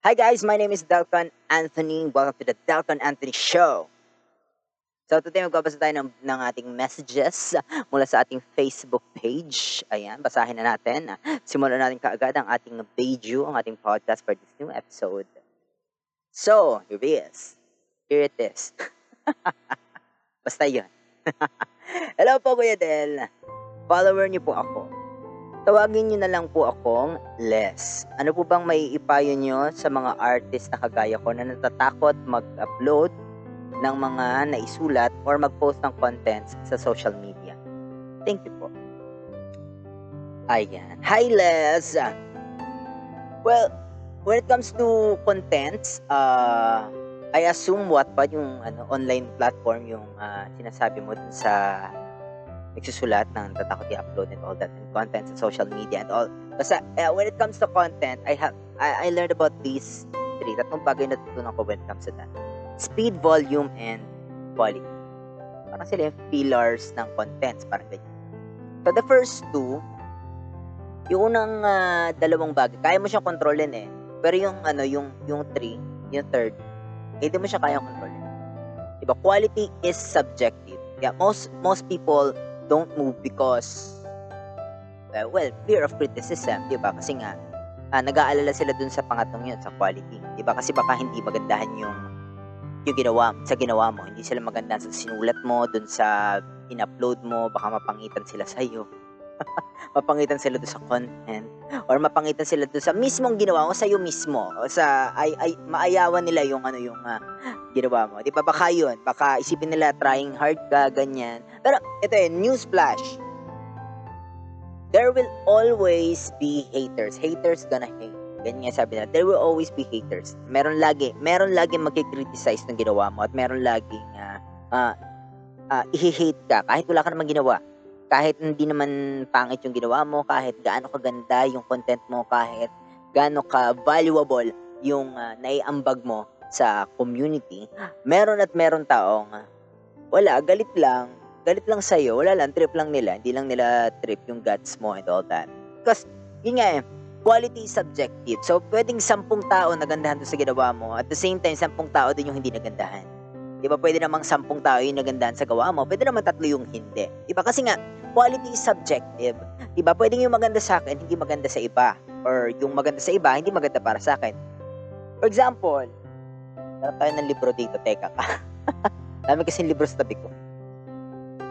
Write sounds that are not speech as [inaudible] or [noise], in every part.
Hi guys, my name is Delcon Anthony. Welcome to the Delcon Anthony Show. So today magbabasa tayo ng, ng ating messages mula sa ating Facebook page. Ayan, basahin na natin. Simulan natin kaagad ang ating video, ang ating podcast for this new episode. So, here it is. Here it is. [laughs] Basta yun. [laughs] Hello po Kuya Del. Follower niyo po ako. Tawagin niyo na lang po akong Les. Ano po bang may ipayo niyo sa mga artist na kagaya ko na natatakot mag-upload ng mga naisulat or mag-post ng contents sa social media? Thank you po. Ayan. Hi Les! Well, when it comes to contents, uh, I assume Wattpad yung ano, online platform yung uh, sinasabi mo dun sa nagsusulat ng tatakot i-upload and all that and content sa social media and all. Basta uh, when it comes to content, I have I, I learned about these three. Tatlong bagay na natutunan ko when it comes to that. Speed, volume, and quality. Parang sila yung pillars ng contents. Parang ganyan. So the first two, yung unang uh, dalawang bagay, kaya mo siyang kontrolin eh. Pero yung ano, yung yung three, yung third, hindi mo siya kaya kontrolin. Diba? Quality is subjective. Yeah, most most people don't move because uh, well, fear of criticism, 'di ba? Kasi nga uh, nag-aalala sila dun sa pangatong yun, sa quality. 'Di ba? Kasi baka hindi magandahan yung yung ginawa sa ginawa mo. Hindi sila maganda sa sinulat mo, dun sa in-upload mo, baka mapangitan sila sa iyo. [laughs] mapangitan sila doon sa content or mapangitan sila doon sa mismong ginawa mo sa iyo mismo o sa ay, ay maayawan nila yung ano yung uh, ginawa mo. 'Di ba? Baka 'yun, baka isipin nila trying hard ka ganyan. Pero ito eh, news flash. There will always be haters. Haters gonna hate. Ganyan sabi nila. There will always be haters. Meron lagi, meron lagi magki-criticize ng ginawa mo at meron laging uh, uh, uh, i-hate ka kahit wala ka namang ginawa kahit hindi naman pangit yung ginawa mo, kahit gaano kaganda yung content mo, kahit gaano ka valuable yung uh, naiambag mo sa community, meron at meron taong wala, galit lang, galit lang sa'yo, wala lang, trip lang nila, hindi lang nila trip yung guts mo and all that. Because, yun nga eh, quality is subjective. So, pwedeng sampung tao nagandahan doon sa ginawa mo, at the same time, sampung tao din yung hindi nagandahan. Di ba? Pwede namang sampung tao yung nagandahan sa gawa mo, pwede naman tatlo yung hindi. Di ba? Kasi nga, quality is subjective. Diba? Pwedeng yung maganda sa akin, hindi maganda sa iba. Or yung maganda sa iba, hindi maganda para sa akin. For example, Harap tayo ng libro dito, teka ka. [laughs] Dami kasing libro sa tabi ko.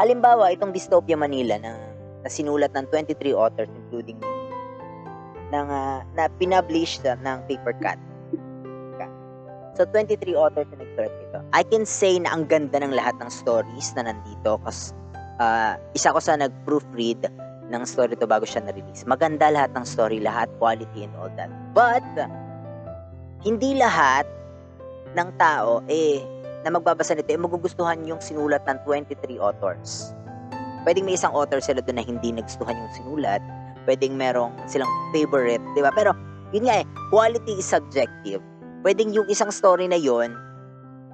Halimbawa, itong Dystopia Manila na, na sinulat ng 23 authors including me ng, uh, na pinublish ng Paper Cut. So, 23 authors na nito. I can say na ang ganda ng lahat ng stories na nandito kasi uh, isa ko sa nag-proofread ng story to bago siya na-release. Maganda lahat ng story, lahat quality and all that. But, hindi lahat ng tao eh na magbabasa nito eh magugustuhan yung sinulat ng 23 authors. Pwedeng may isang author sila doon na hindi nagustuhan yung sinulat. Pwedeng merong silang favorite, di ba? Pero, yun nga eh, quality is subjective. Pwedeng yung isang story na yon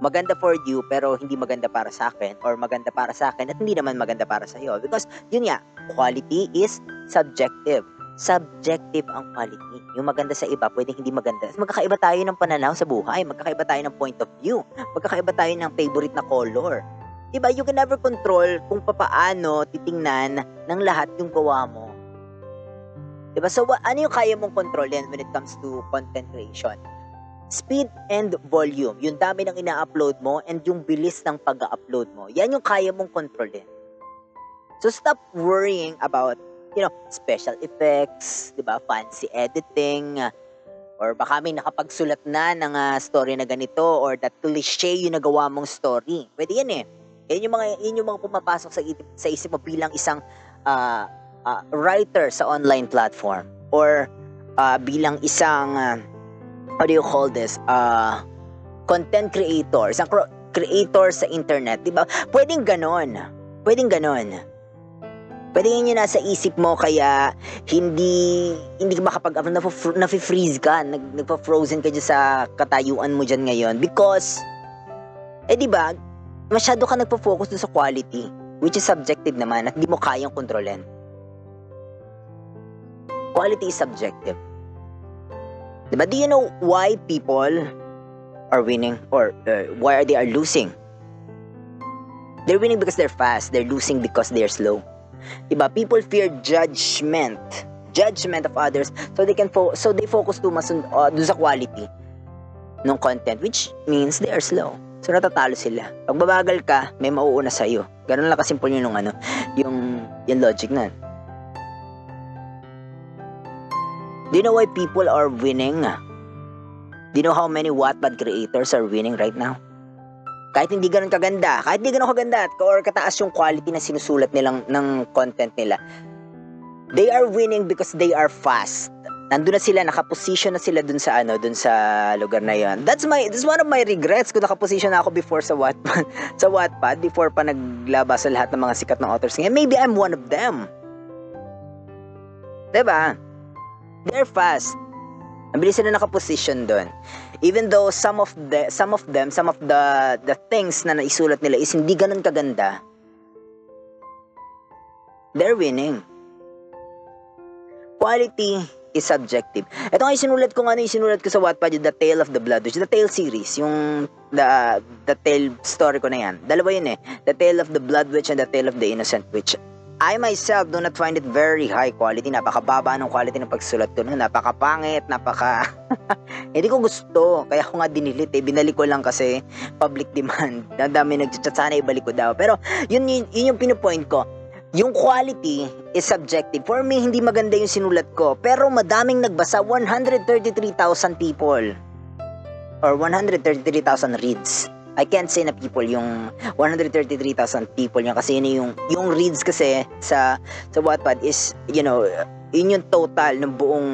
maganda for you pero hindi maganda para sa akin or maganda para sa akin at hindi naman maganda para sa iyo because yun nga quality is subjective. Subjective ang quality. Yung maganda sa iba pwedeng hindi maganda. Magkakaiba tayo ng pananaw sa buhay. Magkakaiba tayo ng point of view. Magkakaiba tayo ng favorite na color. Diba? You can never control kung papaano titingnan ng lahat yung gawa mo. Diba? So ano yung kaya mong kontrolin when it comes to content creation speed and volume. Yung dami ng ina-upload mo and yung bilis ng pag-upload mo. Yan yung kaya mong kontrolin. So stop worrying about, you know, special effects, 'di ba? Fancy editing, or baka may nakapagsulat na ng uh, story na ganito or that cliche yung nagawa mong story. Pwede yan eh. Yan yung mga yan yung mga pumapasok sa sa isip mo bilang isang uh, uh, writer sa online platform or uh, bilang isang uh, what do you call this? Uh, content creator, isang creator sa internet, di ba? Pwedeng ganon. Pwedeng ganon. Pwede yun nasa isip mo kaya hindi hindi ka makapag na nafi-freeze ka, nag, nagpa-frozen ka sa katayuan mo dyan ngayon because eh di ba masyado ka nagpo-focus sa quality which is subjective naman at hindi mo kayang kontrolin. Quality is subjective. Diba? Do you know why people are winning or uh, why are they are losing? They're winning because they're fast. They're losing because they're slow. Diba? People fear judgment. Judgment of others. So they can fo- so they focus too much on uh, dun sa quality ng content which means they are slow. So natatalo sila. Pag babagal ka, may mauuna sa iyo. Ganun lang kasimple yun yung ano, yung yung logic nun. Do you know why people are winning? Do you know how many Wattpad creators are winning right now? Kahit hindi ganun kaganda, kahit hindi ganun kaganda or kataas yung quality na sinusulat nilang ng content nila. They are winning because they are fast. Nandun na sila, nakaposition na sila dun sa ano, dun sa lugar na yon. That's my, that's one of my regrets kung nakaposition na ako before sa Wattpad, [laughs] sa Wattpad, before pa naglabas sa lahat ng mga sikat na authors ngayon. Maybe I'm one of them. 'Di ba? They're fast. Ang bilis sila nakaposition doon. Even though some of the some of them, some of the the things na naisulat nila is hindi ganun kaganda. They're winning. Quality is subjective. Ito nga sinulat ko ano sinulat ko sa Wattpad yung The Tale of the Blood Witch. The Tale series, yung the, the Tale story ko na yan. Dalawa yun eh. The Tale of the Blood Witch and The Tale of the Innocent Witch. I myself do not find it very high quality. Napakababa ng quality ng pagsulat ko. Napakapangit, napaka... [laughs] Hindi ko gusto. Kaya ako nga dinilit eh. Binalik ko lang kasi public demand. [laughs] Ang dami nagchat sana ibalik ko daw. Pero yun, yun, yun yung pinupoint ko. Yung quality is subjective. For me, hindi maganda yung sinulat ko. Pero madaming nagbasa. 133,000 people. Or 133,000 reads. I can't say na people yung 133,000 people niya kasi yun yung yung reads kasi sa sa Wattpad is you know yun yung total ng buong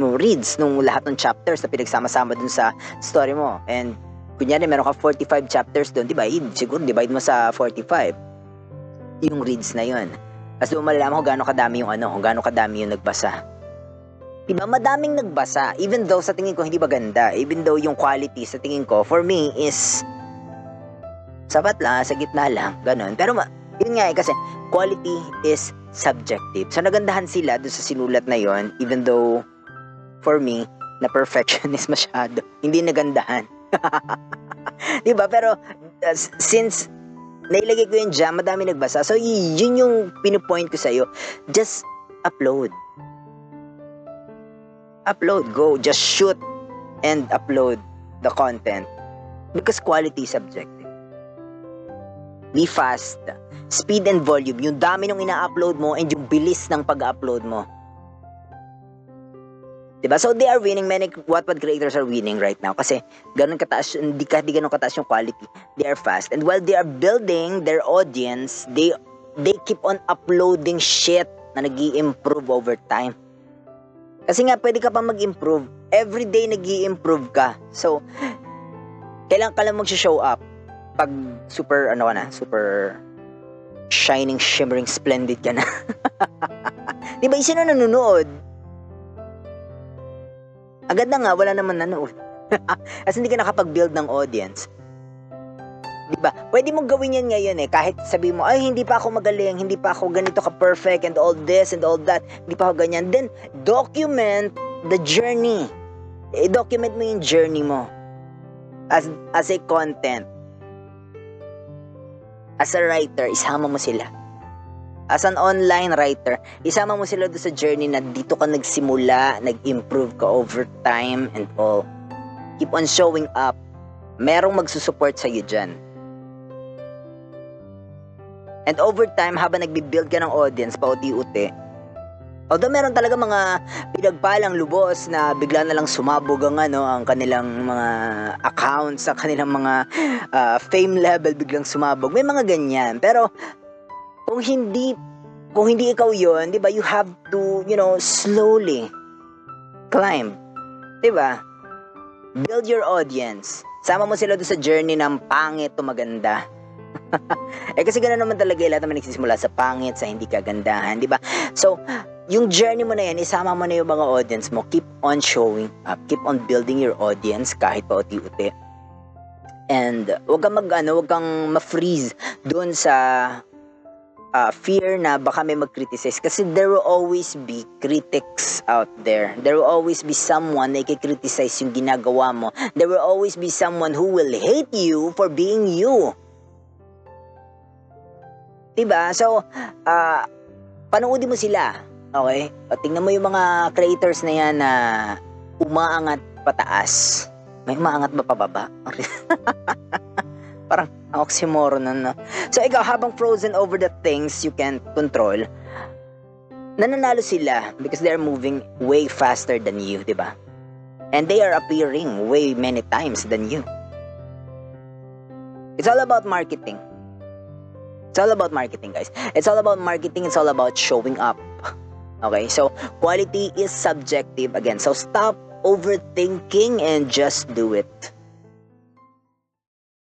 mo reads nung lahat ng chapters na pinagsama-sama dun sa story mo. And kunyari meron ka 45 chapters doon divide siguro divide mo sa 45 yung reads na yun. Kasi mo malalaman kung gaano kadami yung ano kung gaano kadami yung nagbasa Diba, madaming nagbasa, even though sa tingin ko hindi maganda, even though yung quality sa tingin ko, for me, is sapat lang, sa gitna lang, ganun. Pero ma- yun nga eh, kasi quality is subjective. So nagandahan sila doon sa sinulat na yon even though, for me, na perfectionist [laughs] masyado. Hindi nagandahan. [laughs] diba? Pero, uh, since nailagay ko yung jam, madami nagbasa. So, yun yung pinupoint ko sa'yo. Just upload upload, go, just shoot and upload the content because quality is subjective. Be fast. Speed and volume, yung dami nung ina-upload mo and yung bilis ng pag-upload mo. Diba? So they are winning. Many Wattpad creators are winning right now kasi ganun kataas, hindi ka hindi ganun kataas yung quality. They are fast. And while they are building their audience, they they keep on uploading shit na nag improve over time. Kasi nga, pwede ka pa mag-improve. Every day nag improve ka. So, kailangan ka lang mag-show up. Pag super, ano ka na, super shining, shimmering, splendid ka na. [laughs] Di ba, isa na nanonood? Agad na nga, wala naman nanood. [laughs] Kasi hindi ka nakapag-build ng audience. Di ba? Pwede mong gawin yan ngayon eh. Kahit sabi mo, ay, hindi pa ako magaling, hindi pa ako ganito ka-perfect and all this and all that. Hindi pa ako ganyan. Then, document the journey. I-document mo yung journey mo as, as a content. As a writer, isama mo sila. As an online writer, isama mo sila doon sa journey na dito ka nagsimula, nag-improve ka over time and all. Keep on showing up. Merong magsusupport sa iyo dyan. And over time, habang nagbi-build ka ng audience, pauti-uti, although meron talaga mga pinagpalang lubos na bigla na lang sumabog ang, ano, ang kanilang mga accounts, ang kanilang mga uh, fame level biglang sumabog. May mga ganyan. Pero, kung hindi kung hindi ikaw yon, 'di ba? You have to, you know, slowly climb. 'Di ba? Build your audience. Sama mo sila doon sa journey ng pangit to maganda. [laughs] eh kasi ganoon naman talaga lahat naman nagsisimula sa pangit, sa hindi kagandahan, di ba? So, yung journey mo na yan, isama mo na yung mga audience mo. Keep on showing up. Keep on building your audience kahit pa uti-uti. And wag kang mag ano, wag kang ma-freeze doon sa uh, fear na baka may mag-criticize kasi there will always be critics out there. There will always be someone na i-criticize yung ginagawa mo. There will always be someone who will hate you for being you. Diba? So, uh, panoodin mo sila. Okay? O, tingnan mo yung mga creators na yan na umaangat pataas. May umaangat ba pababa? [laughs] Parang oxymoron na, no? So, ikaw, habang frozen over the things you can't control, nananalo sila because they're moving way faster than you, di ba? And they are appearing way many times than you. It's all about marketing. It's all about marketing, guys. It's all about marketing. It's all about showing up. [laughs] Okay, so quality is subjective again. So stop overthinking and just do it.